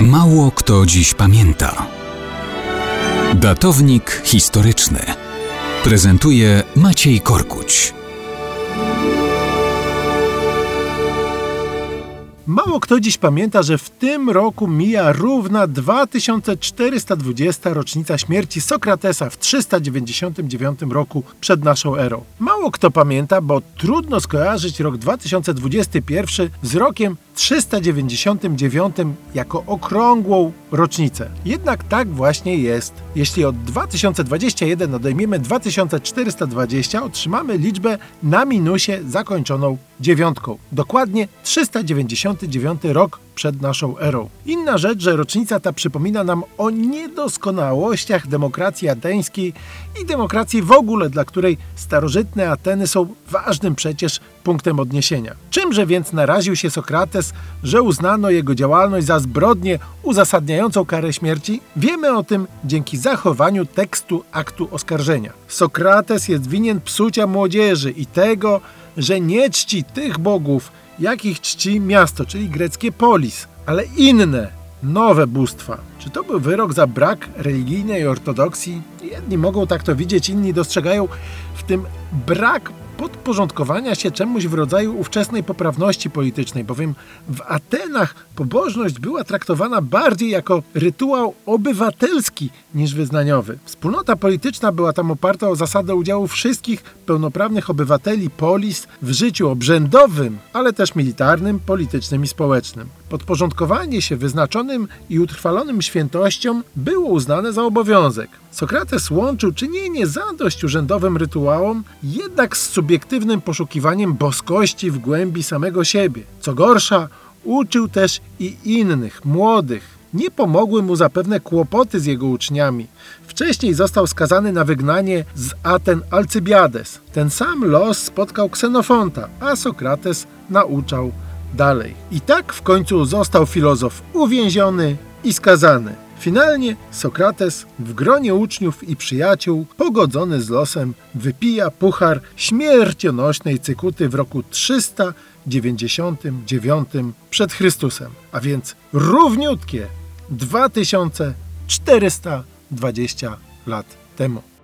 Mało kto dziś pamięta. Datownik historyczny prezentuje Maciej Korkuć. Mało kto dziś pamięta, że w tym roku mija równa 2420 rocznica śmierci Sokratesa w 399 roku przed naszą erą. Mało kto pamięta, bo trudno skojarzyć rok 2021 z rokiem 399 jako okrągłą rocznicę. Jednak tak właśnie jest. Jeśli od 2021 odejmiemy 2420, otrzymamy liczbę na minusie zakończoną dziewiątką. Dokładnie 399 rok przed naszą erą. Inna rzecz, że rocznica ta przypomina nam o niedoskonałościach demokracji ateńskiej i demokracji w ogóle, dla której starożytne Ateny są ważnym przecież punktem odniesienia. Czymże więc naraził się Sokrates, że uznano jego działalność za zbrodnię uzasadniającą karę śmierci? Wiemy o tym dzięki zachowaniu tekstu aktu oskarżenia. Sokrates jest winien psucia młodzieży i tego, że nie czci tych bogów, jakich czci miasto, czyli greckie polis, ale inne, nowe bóstwa. Czy to był wyrok za brak religijnej ortodoksji? Jedni mogą tak to widzieć, inni dostrzegają w tym brak podporządkowania się czemuś w rodzaju ówczesnej poprawności politycznej, bowiem w Atenach pobożność była traktowana bardziej jako rytuał obywatelski niż wyznaniowy. Wspólnota polityczna była tam oparta o zasadę udziału wszystkich pełnoprawnych obywateli polis w życiu obrzędowym, ale też militarnym, politycznym i społecznym. Podporządkowanie się wyznaczonym i utrwalonym świętościom było uznane za obowiązek. Sokrates łączył czynienie zadość urzędowym rytuałom, jednak z subiektywnym poszukiwaniem boskości w głębi samego siebie. Co gorsza, uczył też i innych, młodych. Nie pomogły mu zapewne kłopoty z jego uczniami. Wcześniej został skazany na wygnanie z Aten Alcybiades. Ten sam los spotkał Ksenofonta, a Sokrates nauczał dalej. I tak w końcu został filozof uwięziony i skazany. Finalnie Sokrates w gronie uczniów i przyjaciół, pogodzony z losem, wypija puchar śmiercionośnej cykuty w roku 399 przed Chrystusem, a więc równiutkie 2420 lat temu.